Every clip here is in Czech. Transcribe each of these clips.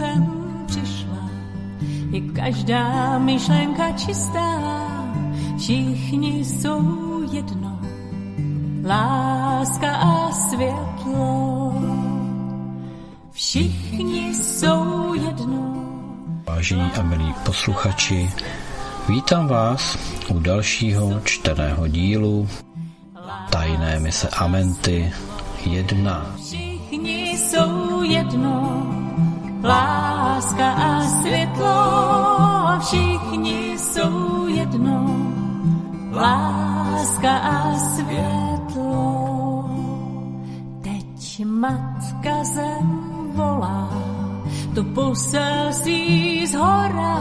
sem přišla, je každá myšlenka čistá, všichni jsou jedno, láska a světlo. Všichni jsou jedno. Vážení a milí posluchači, vítám vás u dalšího čteného dílu Tajné mise Amenty 1. Všichni jsou jedno, láska a světlo. Všichni jsou jedno, láska a světlo. Teď matka zem volá, to poselství z hora,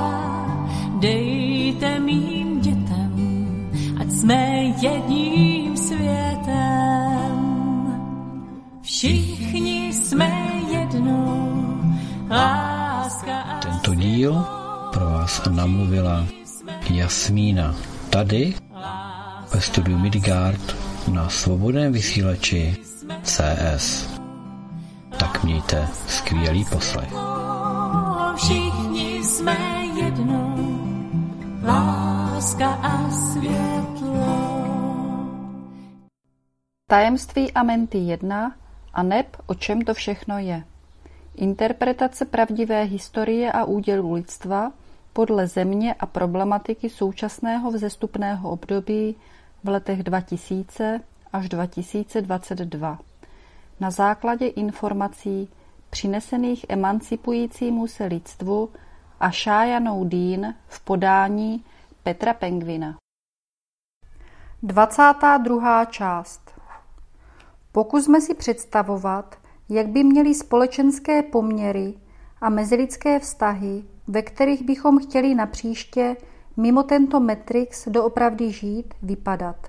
dejte mým dětem, ať jsme jedním světem. Všichni jsme Tento díl pro vás namluvila Jasmína tady ve studiu Midgard na svobodném vysílači CS. Tak mějte skvělý poslech. Všichni jsme jedno, láska a světlo. Tajemství Amenty 1 a neb o čem to všechno je. Interpretace pravdivé historie a údělu lidstva podle země a problematiky současného vzestupného období v letech 2000 až 2022. Na základě informací přinesených emancipujícímu se lidstvu a Šájanou Dín v podání Petra Pengvina. 22. část Pokusme si představovat, jak by měly společenské poměry a mezilidské vztahy, ve kterých bychom chtěli napříště mimo tento matrix doopravdy žít, vypadat.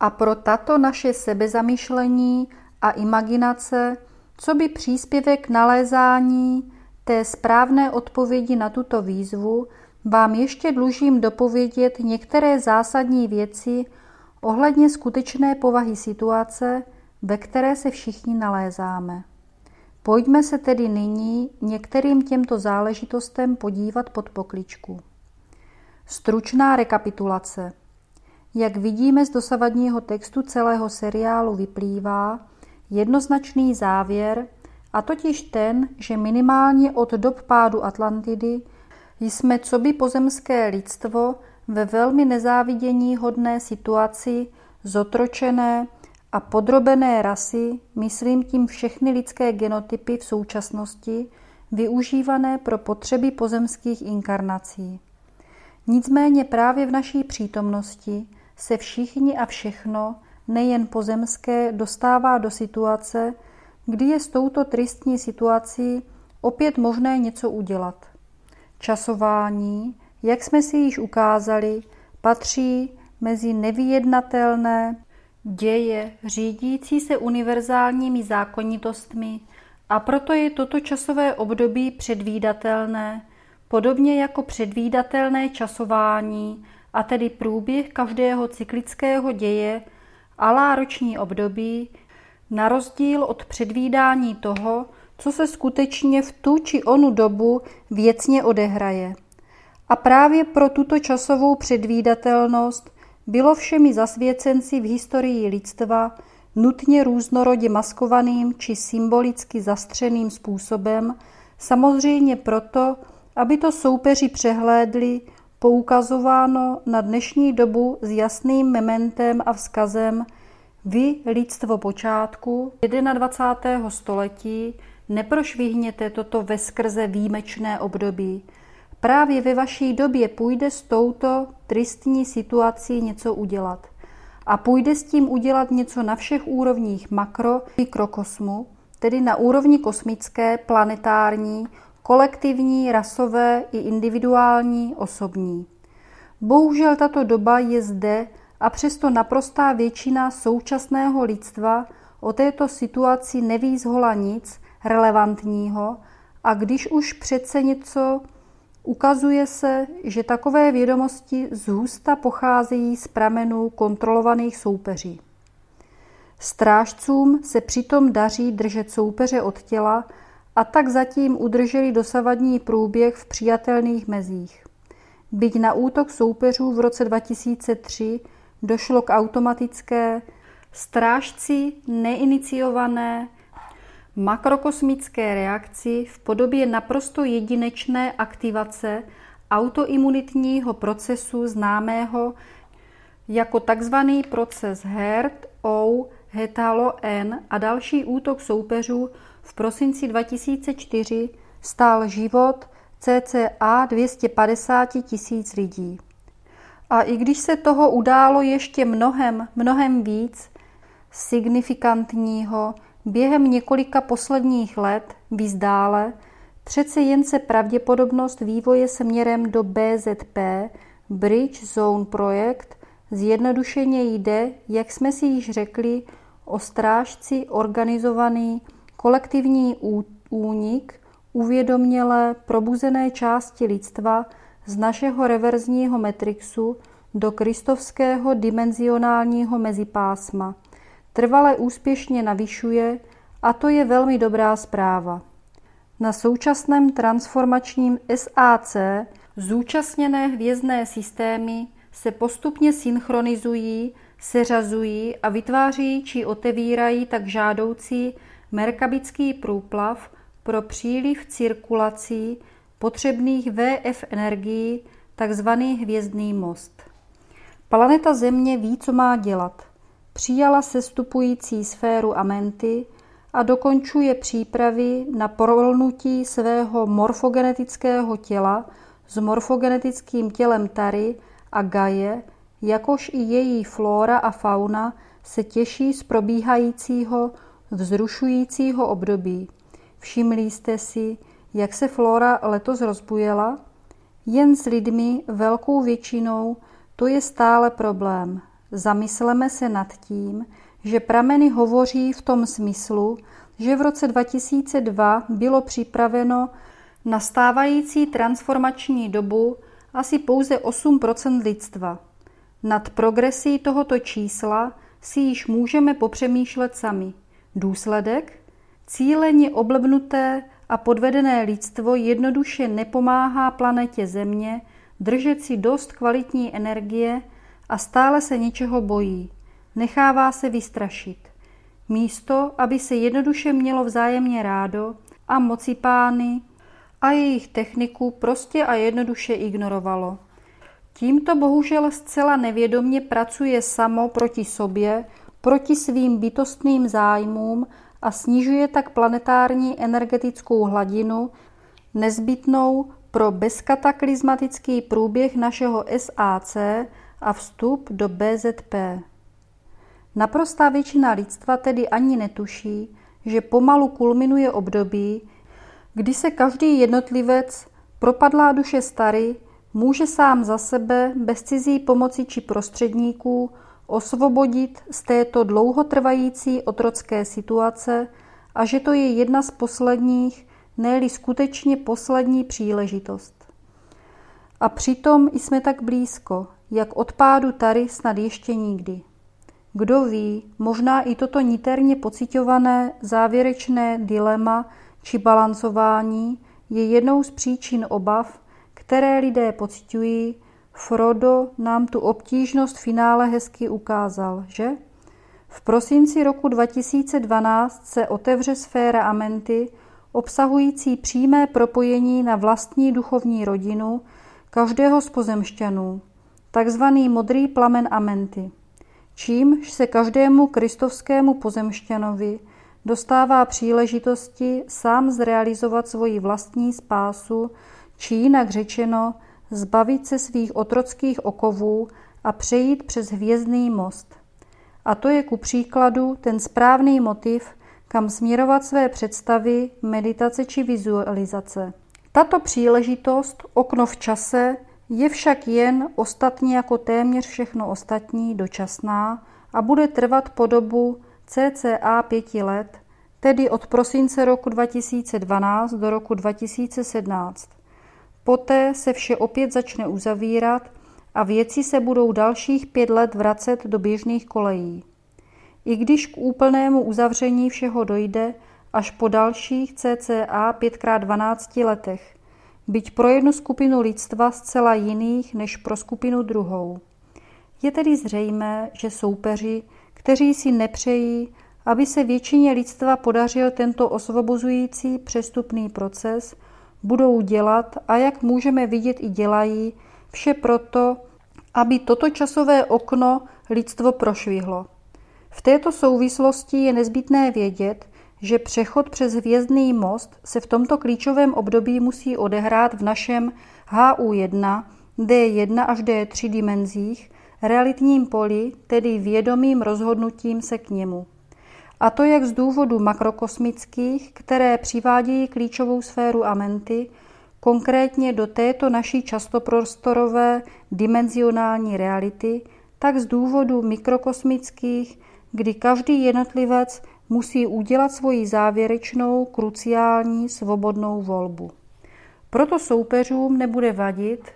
A pro tato naše sebezamyšlení a imaginace, co by příspěvek nalézání té správné odpovědi na tuto výzvu, vám ještě dlužím dopovědět některé zásadní věci ohledně skutečné povahy situace, ve které se všichni nalézáme. Pojďme se tedy nyní některým těmto záležitostem podívat pod pokličku. Stručná rekapitulace. Jak vidíme z dosavadního textu celého seriálu vyplývá jednoznačný závěr, a totiž ten, že minimálně od dob pádu Atlantidy jsme co by pozemské lidstvo ve velmi nezávidění hodné situaci zotročené a podrobené rasy, myslím tím všechny lidské genotypy v současnosti, využívané pro potřeby pozemských inkarnací. Nicméně právě v naší přítomnosti se všichni a všechno, nejen pozemské, dostává do situace, kdy je s touto tristní situací opět možné něco udělat. Časování, jak jsme si již ukázali, patří mezi nevyjednatelné děje řídící se univerzálními zákonitostmi a proto je toto časové období předvídatelné, podobně jako předvídatelné časování, a tedy průběh každého cyklického děje, alá roční období, na rozdíl od předvídání toho, co se skutečně v tu či onu dobu věcně odehraje. A právě pro tuto časovou předvídatelnost bylo všemi zasvěcenci v historii lidstva nutně různorodě maskovaným či symbolicky zastřeným způsobem, samozřejmě proto, aby to soupeři přehlédli, poukazováno na dnešní dobu s jasným mementem a vzkazem vy, lidstvo počátku 21. století, neprošvihněte toto veskrze výjimečné období. Právě ve vaší době půjde s touto tristní situací něco udělat. A půjde s tím udělat něco na všech úrovních makro, mikrokosmu, tedy na úrovni kosmické, planetární, kolektivní, rasové i individuální, osobní. Bohužel tato doba je zde a přesto naprostá většina současného lidstva o této situaci neví zhola nic relevantního a když už přece něco ukazuje se, že takové vědomosti zhusta pocházejí z pramenů kontrolovaných soupeří. Strážcům se přitom daří držet soupeře od těla a tak zatím udrželi dosavadní průběh v přijatelných mezích. Byť na útok soupeřů v roce 2003 došlo k automatické strážci neiniciované makrokosmické reakci v podobě naprosto jedinečné aktivace autoimunitního procesu známého jako tzv. proces HERT O Hetalo N a další útok soupeřů v prosinci 2004 stál život cca 250 tisíc lidí. A i když se toho událo ještě mnohem, mnohem víc signifikantního během několika posledních let víc dále, přece jen se pravděpodobnost vývoje směrem do BZP, Bridge Zone projekt, zjednodušeně jde, jak jsme si již řekli, o strážci organizovaný kolektivní únik uvědomělé probuzené části lidstva z našeho reverzního metrixu do kristovského dimenzionálního mezipásma. Trvale úspěšně navyšuje a to je velmi dobrá zpráva. Na současném transformačním SAC zúčastněné hvězdné systémy se postupně synchronizují, seřazují a vytváří či otevírají tak žádoucí merkabický průplav pro příliv cirkulací potřebných VF energií, takzvaný hvězdný most. Planeta Země ví, co má dělat. Přijala sestupující sféru Amenty a dokončuje přípravy na prolnutí svého morfogenetického těla s morfogenetickým tělem Tary a Gaje, jakož i její flora a fauna se těší z probíhajícího vzrušujícího období. Všimli jste si, jak se flora letos rozbujela? Jen s lidmi, velkou většinou, to je stále problém. Zamysleme se nad tím, že prameny hovoří v tom smyslu, že v roce 2002 bylo připraveno na stávající transformační dobu asi pouze 8% lidstva. Nad progresí tohoto čísla si již můžeme popřemýšlet sami. Důsledek? Cíleně oblbnuté a podvedené lidstvo jednoduše nepomáhá planetě Země držet si dost kvalitní energie a stále se něčeho bojí. Nechává se vystrašit. Místo, aby se jednoduše mělo vzájemně rádo a moci pány a jejich techniku prostě a jednoduše ignorovalo. Tímto bohužel zcela nevědomně pracuje samo proti sobě, proti svým bytostným zájmům a snižuje tak planetární energetickou hladinu nezbytnou pro bezkataklizmatický průběh našeho SAC a vstup do BZP. Naprostá většina lidstva tedy ani netuší, že pomalu kulminuje období, kdy se každý jednotlivec, propadlá duše stary, může sám za sebe bez cizí pomoci či prostředníků osvobodit z této dlouhotrvající otrocké situace a že to je jedna z posledních, ne skutečně poslední příležitost. A přitom jsme tak blízko, jak odpádu Tary snad ještě nikdy. Kdo ví, možná i toto niterně pocitované závěrečné dilema či balancování je jednou z příčin obav, které lidé pocitují, Frodo nám tu obtížnost finále hezky ukázal, že? V prosinci roku 2012 se otevře sféra Amenty, obsahující přímé propojení na vlastní duchovní rodinu každého z pozemšťanů, takzvaný modrý plamen Amenty, čímž se každému kristovskému pozemšťanovi dostává příležitosti sám zrealizovat svoji vlastní spásu, či jinak řečeno, zbavit se svých otrockých okovů a přejít přes hvězdný most. A to je ku příkladu ten správný motiv, kam směrovat své představy, meditace či vizualizace. Tato příležitost, okno v čase, je však jen ostatně jako téměř všechno ostatní dočasná a bude trvat po dobu cca pěti let, tedy od prosince roku 2012 do roku 2017. Poté se vše opět začne uzavírat a věci se budou dalších pět let vracet do běžných kolejí. I když k úplnému uzavření všeho dojde až po dalších cca 5x12 letech, byť pro jednu skupinu lidstva zcela jiných než pro skupinu druhou. Je tedy zřejmé, že soupeři, kteří si nepřejí, aby se většině lidstva podařil tento osvobozující přestupný proces, budou dělat a jak můžeme vidět i dělají, vše proto, aby toto časové okno lidstvo prošvihlo. V této souvislosti je nezbytné vědět, že přechod přes hvězdný most se v tomto klíčovém období musí odehrát v našem HU1, D1 až D3 dimenzích, realitním poli, tedy vědomým rozhodnutím se k němu. A to jak z důvodu makrokosmických, které přivádějí klíčovou sféru amenty, konkrétně do této naší častoprostorové dimenzionální reality, tak z důvodu mikrokosmických, kdy každý jednotlivec musí udělat svoji závěrečnou, kruciální, svobodnou volbu. Proto soupeřům nebude vadit,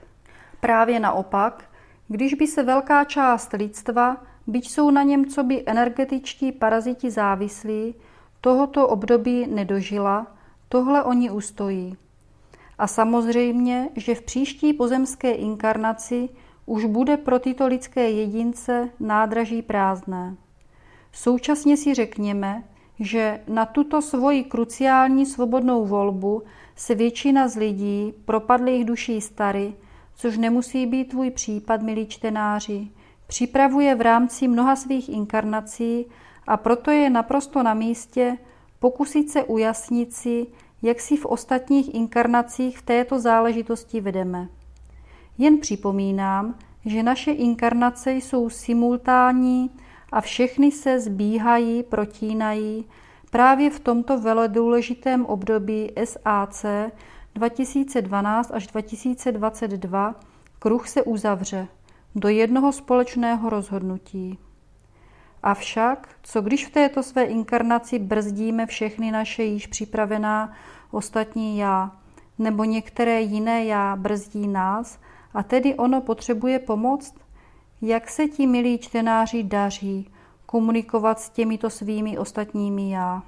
právě naopak, když by se velká část lidstva, byť jsou na něm co by energetičtí paraziti závislí, tohoto období nedožila, tohle oni ustojí. A samozřejmě, že v příští pozemské inkarnaci už bude pro tyto lidské jedince nádraží prázdné. Současně si řekněme, že na tuto svoji kruciální svobodnou volbu se většina z lidí, propadlých duší stary, což nemusí být tvůj případ, milí čtenáři, připravuje v rámci mnoha svých inkarnací a proto je naprosto na místě pokusit se ujasnit si, jak si v ostatních inkarnacích v této záležitosti vedeme. Jen připomínám, že naše inkarnace jsou simultánní a všechny se zbíhají, protínají právě v tomto veledůležitém období SAC 2012 až 2022 kruh se uzavře do jednoho společného rozhodnutí. Avšak, co když v této své inkarnaci brzdíme všechny naše již připravená ostatní já, nebo některé jiné já brzdí nás a tedy ono potřebuje pomoc? Jak se ti, milí čtenáři, daří komunikovat s těmito svými ostatními já?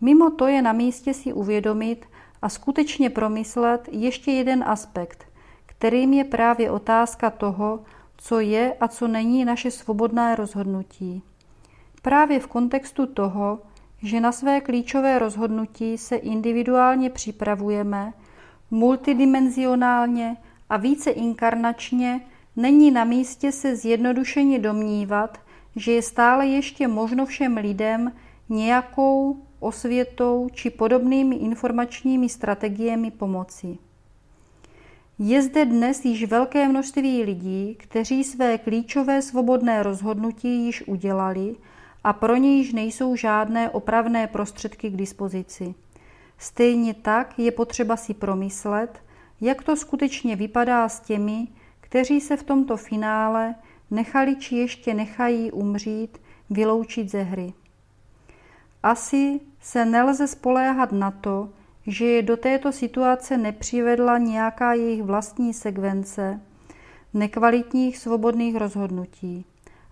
Mimo to je na místě si uvědomit a skutečně promyslet ještě jeden aspekt, kterým je právě otázka toho, co je a co není naše svobodné rozhodnutí. Právě v kontextu toho, že na své klíčové rozhodnutí se individuálně připravujeme, multidimenzionálně a více inkarnačně, není na místě se zjednodušeně domnívat, že je stále ještě možno všem lidem nějakou osvětou či podobnými informačními strategiemi pomoci. Je zde dnes již velké množství lidí, kteří své klíčové svobodné rozhodnutí již udělali a pro ně již nejsou žádné opravné prostředky k dispozici. Stejně tak je potřeba si promyslet, jak to skutečně vypadá s těmi, kteří se v tomto finále nechali či ještě nechají umřít, vyloučit ze hry. Asi se nelze spoléhat na to, že je do této situace nepřivedla nějaká jejich vlastní sekvence nekvalitních svobodných rozhodnutí.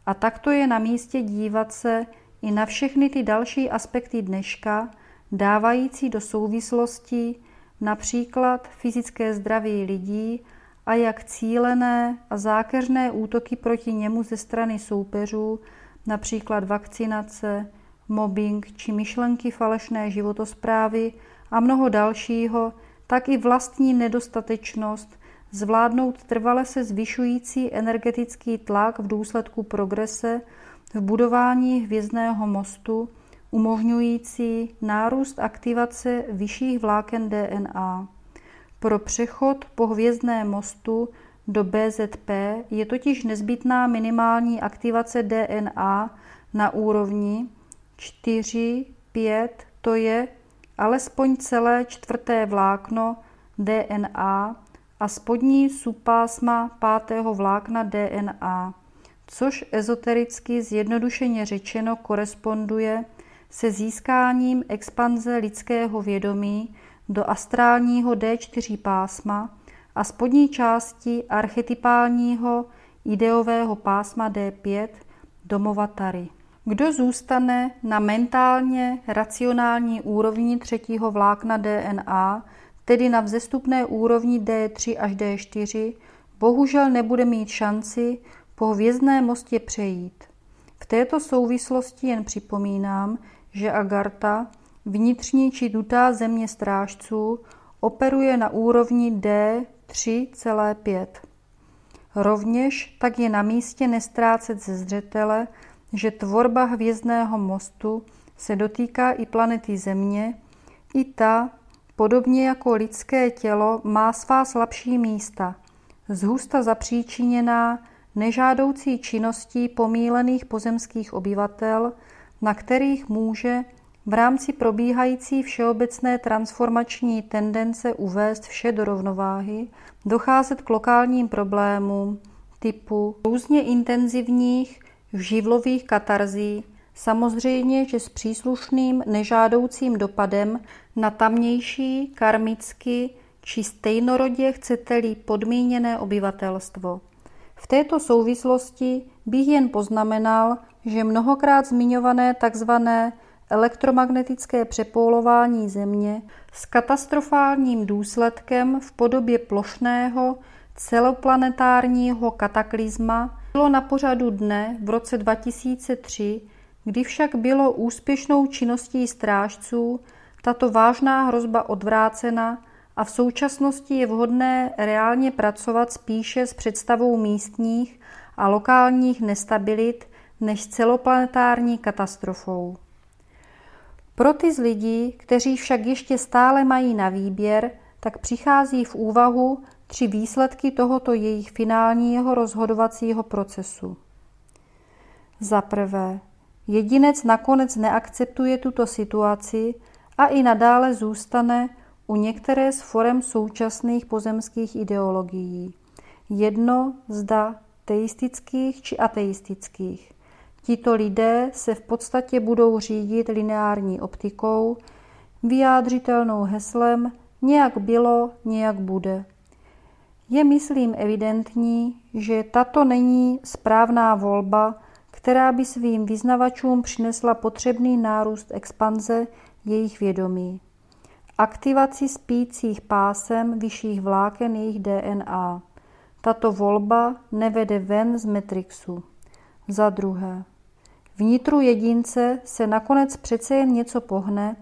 A takto je na místě dívat se i na všechny ty další aspekty dneška, dávající do souvislosti například fyzické zdraví lidí a jak cílené a zákeřné útoky proti němu ze strany soupeřů, například vakcinace, mobbing či myšlenky falešné životosprávy a mnoho dalšího, tak i vlastní nedostatečnost zvládnout trvale se zvyšující energetický tlak v důsledku progrese v budování hvězdného mostu, umožňující nárůst aktivace vyšších vláken DNA. Pro přechod po hvězdném mostu do BZP je totiž nezbytná minimální aktivace DNA na úrovni 4, 5, to je alespoň celé čtvrté vlákno DNA a spodní subpásma pátého vlákna DNA, což ezotericky zjednodušeně řečeno koresponduje se získáním expanze lidského vědomí do astrálního D4 pásma a spodní části archetypálního ideového pásma D5 domova Tary. Kdo zůstane na mentálně racionální úrovni třetího vlákna DNA, tedy na vzestupné úrovni D3 až D4, bohužel nebude mít šanci po hvězdné mostě přejít. V této souvislosti jen připomínám, že Agarta, vnitřní či dutá země strážců, operuje na úrovni D3,5. Rovněž tak je na místě nestrácet ze zřetele, že tvorba hvězdného mostu se dotýká i planety Země, i ta, podobně jako lidské tělo, má svá slabší místa, zhusta zapříčiněná nežádoucí činností pomílených pozemských obyvatel, na kterých může v rámci probíhající všeobecné transformační tendence uvést vše do rovnováhy, docházet k lokálním problémům typu různě intenzivních živlových katarzí, samozřejmě, že s příslušným nežádoucím dopadem na tamnější, karmicky či stejnorodě chcete-li podmíněné obyvatelstvo. V této souvislosti bych jen poznamenal, že mnohokrát zmiňované tzv. Elektromagnetické přepoulování Země s katastrofálním důsledkem v podobě plošného celoplanetárního kataklizma bylo na pořadu dne v roce 2003, kdy však bylo úspěšnou činností strážců tato vážná hrozba odvrácena a v současnosti je vhodné reálně pracovat spíše s představou místních a lokálních nestabilit než celoplanetární katastrofou. Pro ty z lidí, kteří však ještě stále mají na výběr, tak přichází v úvahu tři výsledky tohoto jejich finálního rozhodovacího procesu. Za prvé, jedinec nakonec neakceptuje tuto situaci a i nadále zůstane u některé z forem současných pozemských ideologií. Jedno zda teistických či ateistických. Tito lidé se v podstatě budou řídit lineární optikou, vyjádřitelnou heslem nějak bylo, nějak bude. Je myslím evidentní, že tato není správná volba, která by svým vyznavačům přinesla potřebný nárůst expanze jejich vědomí aktivaci spících pásem vyšších vláken jejich DNA. Tato volba nevede ven z Matrixu. Za druhé, vnitru jedince se nakonec přece jen něco pohne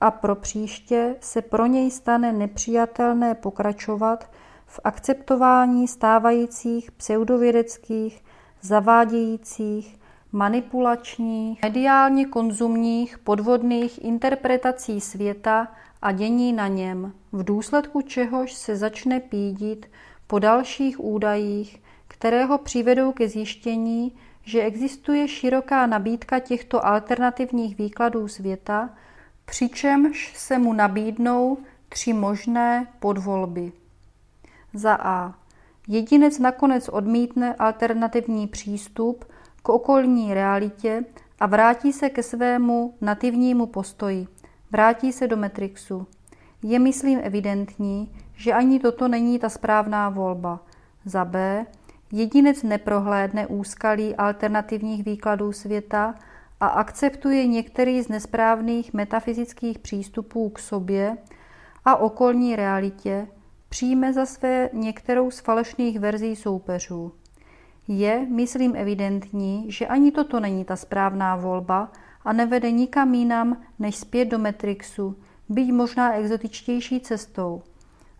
a pro příště se pro něj stane nepřijatelné pokračovat v akceptování stávajících pseudovědeckých, zavádějících, manipulačních, mediálně konzumních, podvodných interpretací světa a dění na něm, v důsledku čehož se začne pídit po dalších údajích, které ho přivedou ke zjištění, že existuje široká nabídka těchto alternativních výkladů světa, přičemž se mu nabídnou tři možné podvolby. Za A. Jedinec nakonec odmítne alternativní přístup k okolní realitě a vrátí se ke svému nativnímu postoji – Vrátí se do Matrixu. Je myslím evidentní, že ani toto není ta správná volba. Za B. Jedinec neprohlédne úskalí alternativních výkladů světa a akceptuje některý z nesprávných metafyzických přístupů k sobě a okolní realitě, přijme za své některou z falešných verzí soupeřů. Je, myslím, evidentní, že ani toto není ta správná volba a nevede nikam jinam než zpět do Matrixu, byť možná exotičtější cestou.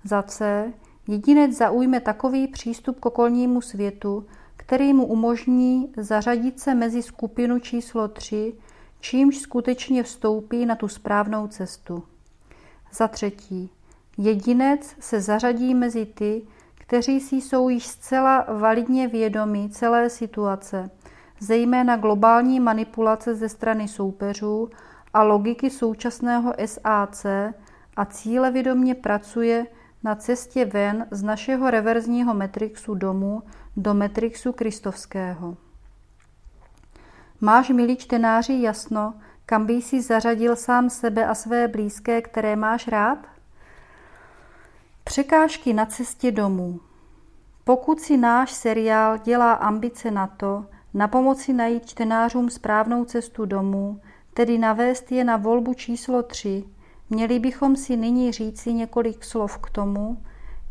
Za C. Jedinec zaujme takový přístup k okolnímu světu, který mu umožní zařadit se mezi skupinu číslo 3, čímž skutečně vstoupí na tu správnou cestu. Za třetí, jedinec se zařadí mezi ty, kteří si jsou již zcela validně vědomi celé situace – zejména globální manipulace ze strany soupeřů a logiky současného SAC a cíle vědomě pracuje na cestě ven z našeho reverzního metrixu domů do metrixu kristovského. Máš, milí čtenáři, jasno, kam by si zařadil sám sebe a své blízké, které máš rád? Překážky na cestě domů. Pokud si náš seriál dělá ambice na to, na pomoci najít čtenářům správnou cestu domů, tedy navést je na volbu číslo 3, měli bychom si nyní říci několik slov k tomu,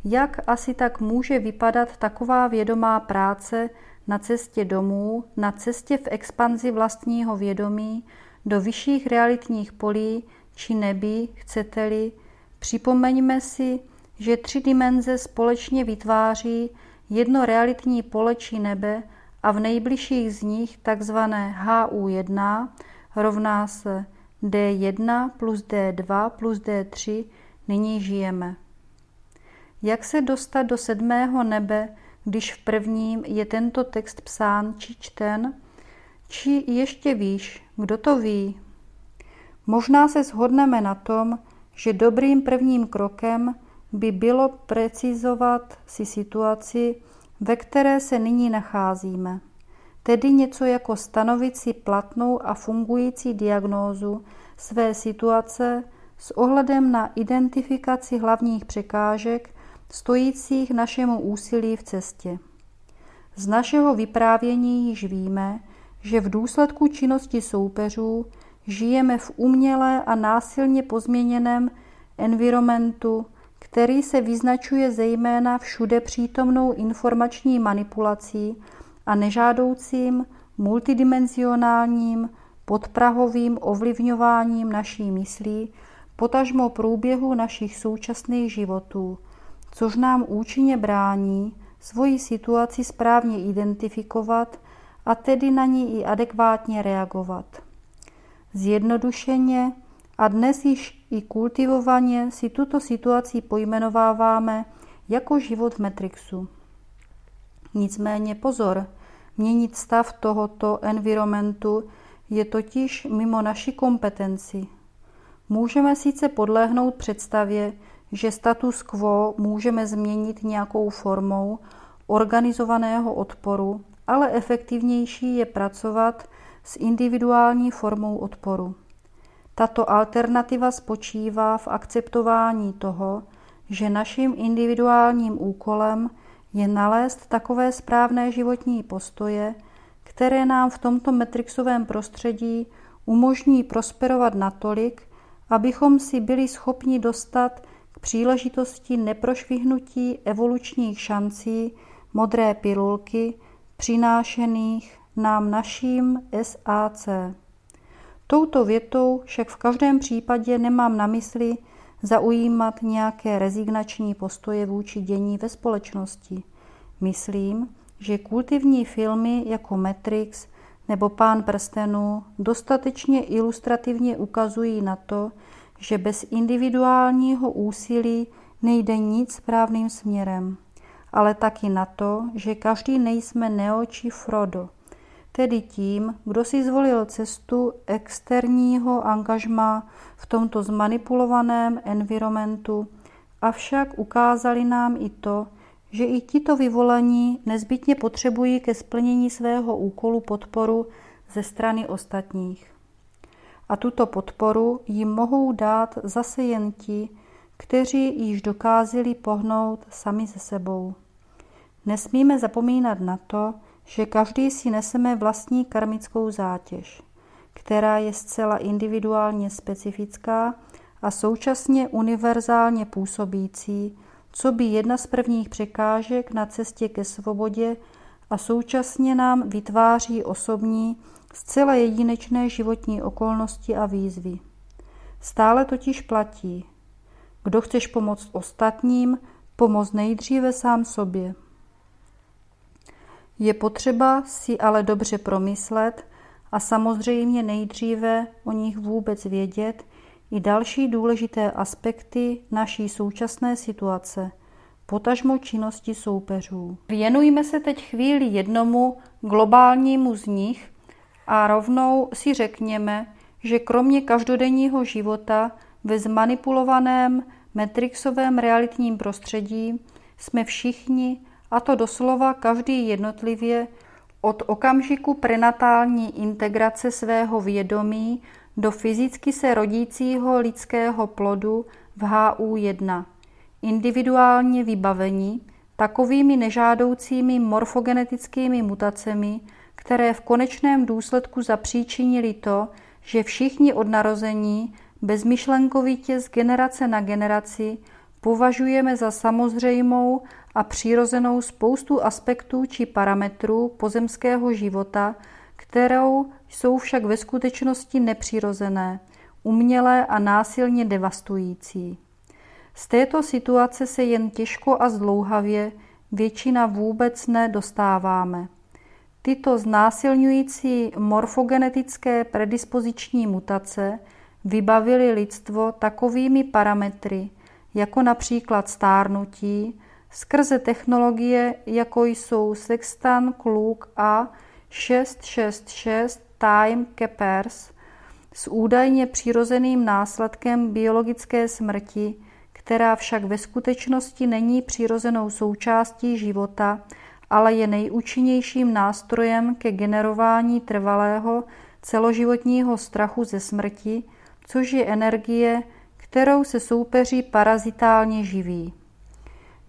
jak asi tak může vypadat taková vědomá práce na cestě domů, na cestě v expanzi vlastního vědomí do vyšších realitních polí či nebí, chcete-li, připomeňme si, že tři dimenze společně vytváří jedno realitní pole či nebe a v nejbližších z nich takzvané HU1 rovná se D1 plus D2 plus D3 nyní žijeme. Jak se dostat do sedmého nebe, když v prvním je tento text psán či čten, či ještě výš, kdo to ví? Možná se shodneme na tom, že dobrým prvním krokem by bylo precizovat si situaci, ve které se nyní nacházíme, tedy něco jako stanovit si platnou a fungující diagnózu své situace s ohledem na identifikaci hlavních překážek stojících našemu úsilí v cestě. Z našeho vyprávění již víme, že v důsledku činnosti soupeřů žijeme v umělé a násilně pozměněném environmentu, který se vyznačuje zejména všude přítomnou informační manipulací a nežádoucím multidimenzionálním podprahovým ovlivňováním naší myslí, potažmo průběhu našich současných životů, což nám účinně brání svoji situaci správně identifikovat a tedy na ní i adekvátně reagovat. Zjednodušeně a dnes již i kultivovaně si tuto situaci pojmenováváme jako život v Matrixu. Nicméně pozor, měnit stav tohoto environmentu je totiž mimo naši kompetenci. Můžeme sice podlehnout představě, že status quo můžeme změnit nějakou formou organizovaného odporu, ale efektivnější je pracovat s individuální formou odporu. Tato alternativa spočívá v akceptování toho, že naším individuálním úkolem je nalézt takové správné životní postoje, které nám v tomto metrixovém prostředí umožní prosperovat natolik, abychom si byli schopni dostat k příležitosti neprošvihnutí evolučních šancí modré pilulky přinášených nám naším SAC. Touto větou však v každém případě nemám na mysli zaujímat nějaké rezignační postoje vůči dění ve společnosti. Myslím, že kultivní filmy jako Matrix nebo Pán prstenů dostatečně ilustrativně ukazují na to, že bez individuálního úsilí nejde nic správným směrem, ale taky na to, že každý nejsme Neo či Frodo, tedy tím, kdo si zvolil cestu externího angažma v tomto zmanipulovaném environmentu, avšak ukázali nám i to, že i tito vyvolení nezbytně potřebují ke splnění svého úkolu podporu ze strany ostatních. A tuto podporu jim mohou dát zase jen ti, kteří již dokázali pohnout sami ze sebou. Nesmíme zapomínat na to, že každý si neseme vlastní karmickou zátěž, která je zcela individuálně specifická a současně univerzálně působící, co by jedna z prvních překážek na cestě ke svobodě a současně nám vytváří osobní, zcela jedinečné životní okolnosti a výzvy. Stále totiž platí, kdo chceš pomoct ostatním, pomoz nejdříve sám sobě. Je potřeba si ale dobře promyslet a samozřejmě nejdříve o nich vůbec vědět i další důležité aspekty naší současné situace, potažmo činnosti soupeřů. Věnujme se teď chvíli jednomu globálnímu z nich a rovnou si řekněme, že kromě každodenního života ve zmanipulovaném metrixovém realitním prostředí jsme všichni a to doslova každý jednotlivě od okamžiku prenatální integrace svého vědomí do fyzicky se rodícího lidského plodu v HU1, individuálně vybavení takovými nežádoucími morfogenetickými mutacemi, které v konečném důsledku zapříčinili to, že všichni od narození bezmyšlenkovitě z generace na generaci považujeme za samozřejmou a přirozenou spoustu aspektů či parametrů pozemského života, kterou jsou však ve skutečnosti nepřirozené, umělé a násilně devastující. Z této situace se jen těžko a zdlouhavě většina vůbec nedostáváme. Tyto znásilňující morfogenetické predispoziční mutace vybavily lidstvo takovými parametry, jako například stárnutí, skrze technologie, jako jsou Sextan, Kluk a 666 Time Keepers, s údajně přirozeným následkem biologické smrti, která však ve skutečnosti není přirozenou součástí života, ale je nejúčinnějším nástrojem ke generování trvalého celoživotního strachu ze smrti, což je energie, kterou se soupeří parazitálně živí.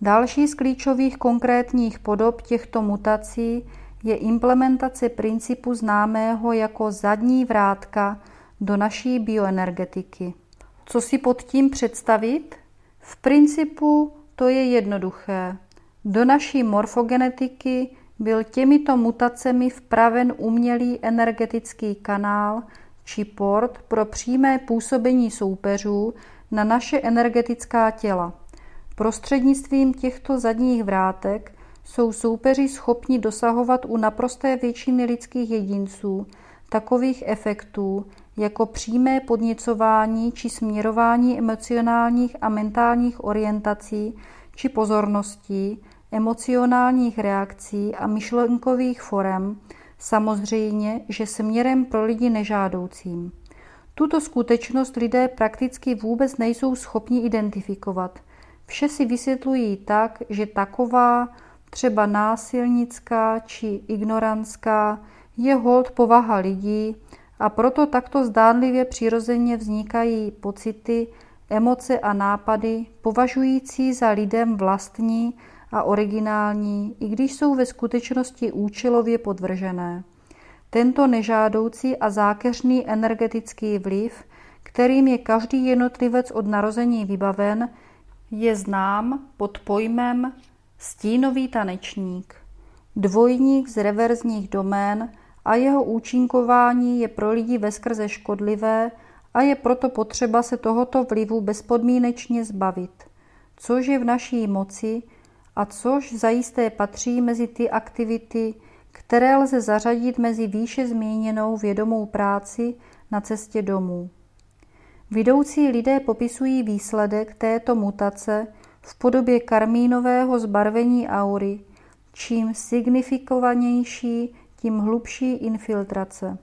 Další z klíčových konkrétních podob těchto mutací je implementace principu známého jako zadní vrátka do naší bioenergetiky. Co si pod tím představit? V principu to je jednoduché. Do naší morfogenetiky byl těmito mutacemi vpraven umělý energetický kanál či port pro přímé působení soupeřů na naše energetická těla. Prostřednictvím těchto zadních vrátek jsou soupeři schopni dosahovat u naprosté většiny lidských jedinců takových efektů, jako přímé podněcování či směrování emocionálních a mentálních orientací či pozorností, emocionálních reakcí a myšlenkových forem, samozřejmě, že směrem pro lidi nežádoucím. Tuto skutečnost lidé prakticky vůbec nejsou schopni identifikovat. Vše si vysvětlují tak, že taková třeba násilnická či ignorantská je hold povaha lidí a proto takto zdánlivě přirozeně vznikají pocity, emoce a nápady považující za lidem vlastní a originální, i když jsou ve skutečnosti účelově podvržené. Tento nežádoucí a zákeřný energetický vliv, kterým je každý jednotlivec od narození vybaven, je znám pod pojmem stínový tanečník, dvojník z reverzních domén a jeho účinkování je pro lidi veskrze škodlivé a je proto potřeba se tohoto vlivu bezpodmínečně zbavit, což je v naší moci a což zajisté patří mezi ty aktivity, které lze zařadit mezi výše zmíněnou vědomou práci na cestě domů. Vidoucí lidé popisují výsledek této mutace v podobě karmínového zbarvení aury, čím signifikovanější, tím hlubší infiltrace.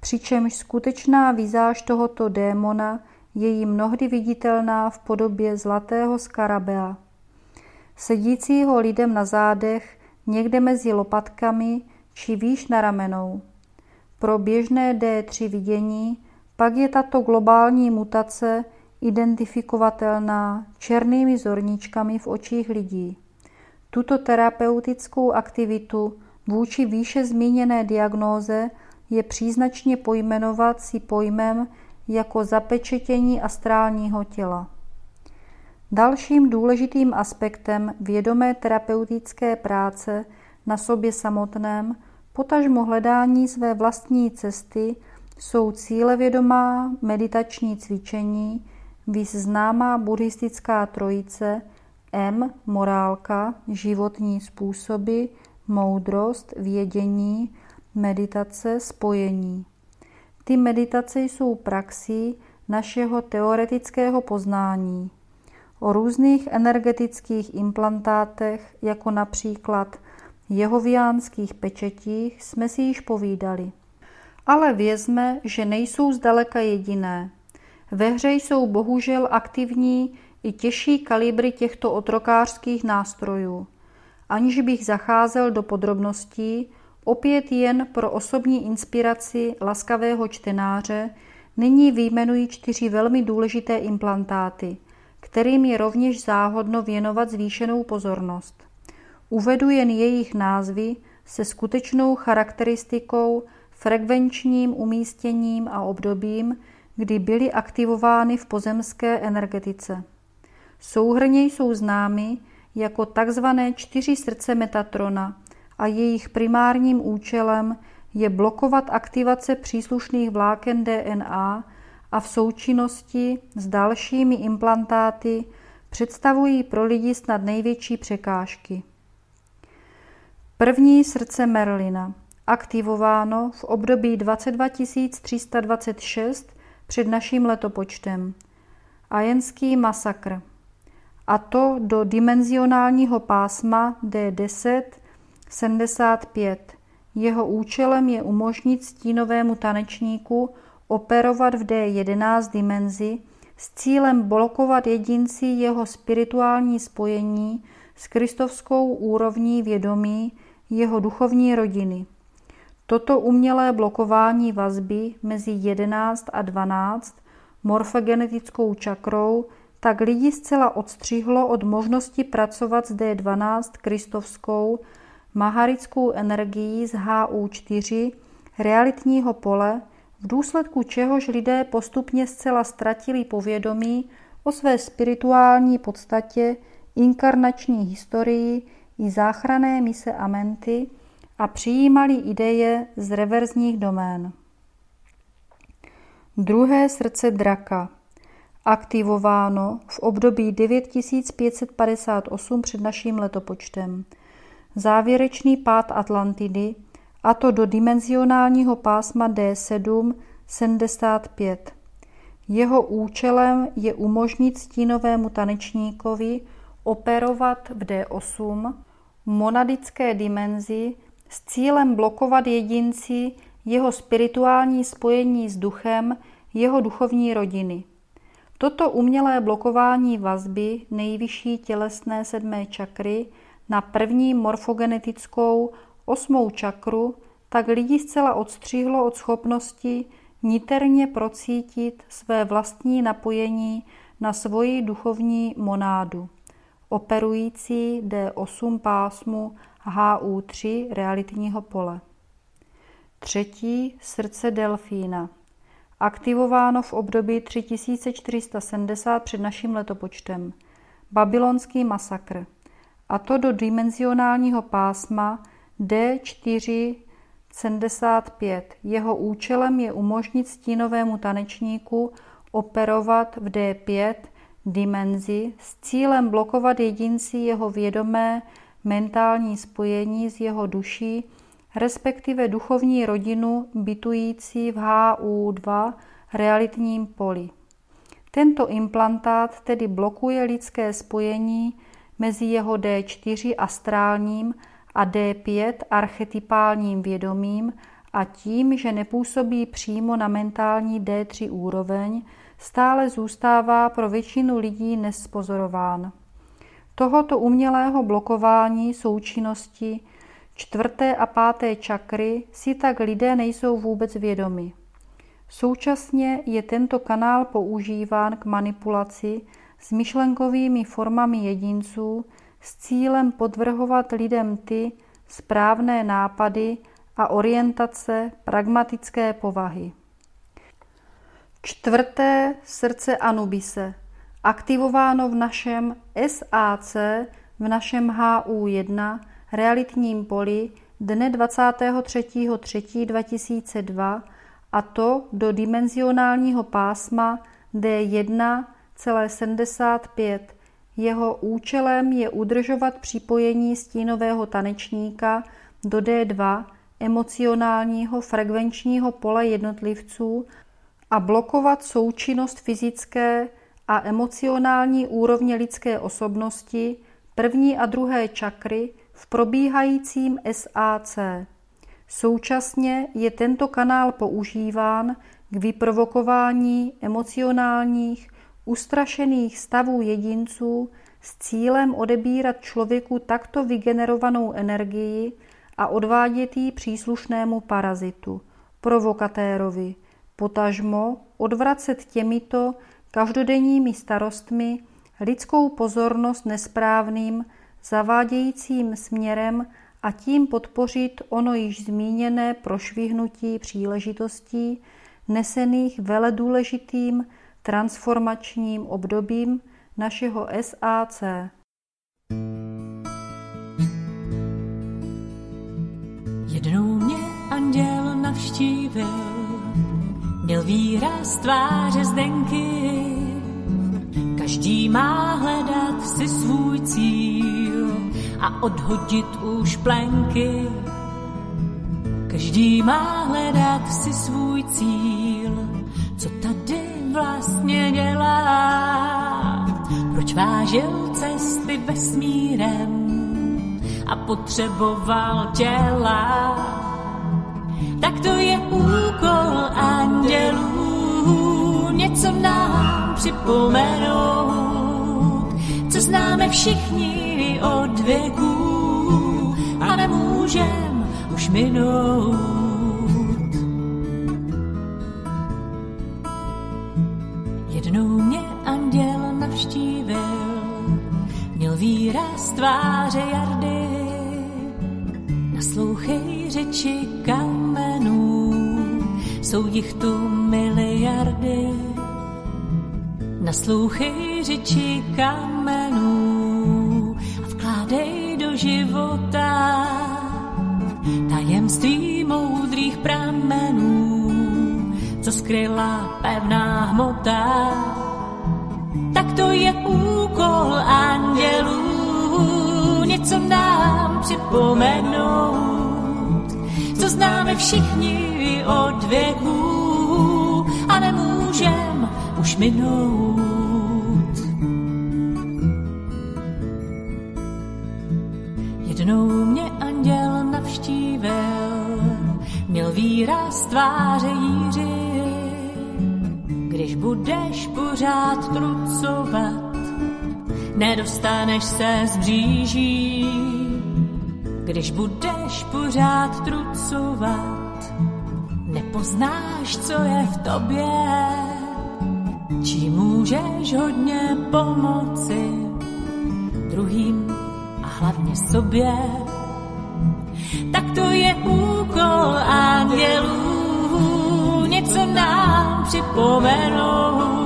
Přičemž skutečná vizáž tohoto démona je jí mnohdy viditelná v podobě zlatého skarabea. Sedícího lidem na zádech, někde mezi lopatkami či výš na ramenou. Pro běžné D3 vidění pak je tato globální mutace identifikovatelná černými zorničkami v očích lidí. Tuto terapeutickou aktivitu vůči výše zmíněné diagnóze je příznačně pojmenovat si pojmem jako zapečetění astrálního těla. Dalším důležitým aspektem vědomé terapeutické práce na sobě samotném, potažmo hledání své vlastní cesty, jsou cílevědomá meditační cvičení, víc známá buddhistická trojice M, morálka, životní způsoby, moudrost, vědění, meditace, spojení. Ty meditace jsou praxí našeho teoretického poznání. O různých energetických implantátech, jako například jehoviánských pečetích, jsme si již povídali. Ale vězme, že nejsou zdaleka jediné. Ve hře jsou bohužel aktivní i těžší kalibry těchto otrokářských nástrojů. Aniž bych zacházel do podrobností, opět jen pro osobní inspiraci laskavého čtenáře, nyní vyjmenuji čtyři velmi důležité implantáty, kterým je rovněž záhodno věnovat zvýšenou pozornost. Uvedu jen jejich názvy, se skutečnou charakteristikou, frekvenčním umístěním a obdobím, kdy byly aktivovány v pozemské energetice. Souhrně jsou známy jako takzvané čtyři srdce Metatrona a jejich primárním účelem je blokovat aktivace příslušných vláken DNA a v součinnosti s dalšími implantáty představují pro lidi snad největší překážky. První srdce Merlina, aktivováno v období 22 326 před naším letopočtem. Ajenský masakr. A to do dimenzionálního pásma D10 75. Jeho účelem je umožnit stínovému tanečníku operovat v D11 dimenzi s cílem blokovat jedinci jeho spirituální spojení s kristovskou úrovní vědomí jeho duchovní rodiny. Toto umělé blokování vazby mezi 11 a 12 morfogenetickou čakrou tak lidi zcela odstřihlo od možnosti pracovat s D12 kristovskou maharickou energií z HU4 realitního pole, v důsledku čehož lidé postupně zcela ztratili povědomí o své spirituální podstatě, inkarnační historii i záchrané mise Amenty a přijímali ideje z reverzních domén. Druhé srdce draka aktivováno v období 9558 před naším letopočtem. Závěrečný pád Atlantidy, a to do dimenzionálního pásma D7 75. Jeho účelem je umožnit stínovému tanečníkovi operovat v D8 monadické dimenzi s cílem blokovat jedinci jeho spirituální spojení s duchem jeho duchovní rodiny. Toto umělé blokování vazby nejvyšší tělesné sedmé čakry na první morfogenetickou osmou čakru tak lidi zcela odstřihlo od schopnosti niterně procítit své vlastní napojení na svoji duchovní monádu, operující D8 pásmu HU3 realitního pole. Třetí srdce delfína. Aktivováno v období 3470 před naším letopočtem. Babylonský masakr. A to do dimenzionálního pásma D4 75. Jeho účelem je umožnit stínovému tanečníku operovat v D5 dimenzi s cílem blokovat jedinci jeho vědomé mentální spojení s jeho duší, respektive duchovní rodinu bytující v HU2 realitním poli. Tento implantát tedy blokuje lidské spojení mezi jeho D4 astrálním a D5 archetypálním vědomím a tím, že nepůsobí přímo na mentální D3 úroveň, stále zůstává pro většinu lidí nespozorován. Tohoto umělého blokování součinnosti čtvrté a páté čakry si tak lidé nejsou vůbec vědomi. Současně je tento kanál používán k manipulaci s myšlenkovými formami jedinců s cílem podvrhovat lidem ty správné nápady a orientace pragmatické povahy. Čtvrté srdce Anubise, aktivováno v našem SAC, v našem HU1, realitním poli dne 23.3.2002 a to do dimenzionálního pásma D1,75. Jeho účelem je udržovat připojení stínového tanečníka do D2 emocionálního frekvenčního pole jednotlivců a blokovat součinnost fyzické a emocionální úrovně lidské osobnosti první a druhé čakry v probíhajícím SAC. Současně je tento kanál používán k vyprovokování emocionálních, ustrašených stavů jedinců s cílem odebírat člověku takto vygenerovanou energii a odvádět ji příslušnému parazitu, provokatérovi, potažmo odvracet těmito každodenními starostmi lidskou pozornost nesprávným, zavádějícím směrem a tím podpořit ono již zmíněné prošvihnutí příležitostí nesených veledůležitým transformačním obdobím našeho SAC. Jednou mě anděl navštívil, měl výraz tváře zdenky. Každý má hledat si svůj cíl a odhodit už plenky. Každý má hledat si svůj cíl, co tady vlastně dělá. Proč vážil cesty vesmírem a potřeboval těla? Tak to je úkol andělů, něco nám připomenout, co známe všichni od věků a nemůžem už minout. Tváře jardy, naslouchej řeči kamenů, jsou jich tu miliardy. Naslouchej řeči kamenů a vkládej do života tajemství moudrých pramenů, co skryla pevná hmota. Tak to je úkol andělů, něco nám připomenout, co známe všichni od věků a nemůžem už minout. Jednou mě anděl navštívil, měl výraz tváře jíři. Když budeš pořád trucovat, nedostaneš se z bříží. Když budeš pořád trucovat, nepoznáš, co je v tobě. Čím můžeš hodně pomoci druhým a hlavně sobě. Tak to je úkol andělů, něco nám připomenout,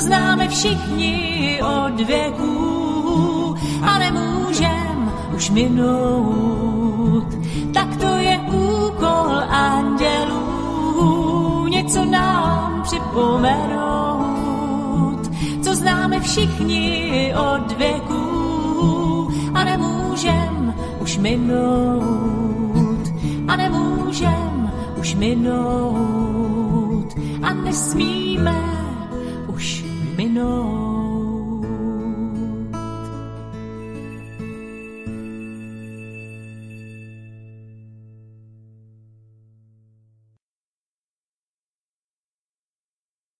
známe všichni od věků a nemůžem už minout. Tak to je úkol andělů, něco nám připomenout, co známe všichni od věků a nemůžem už minout. A nemůžem už minout. A nesmíme už minout.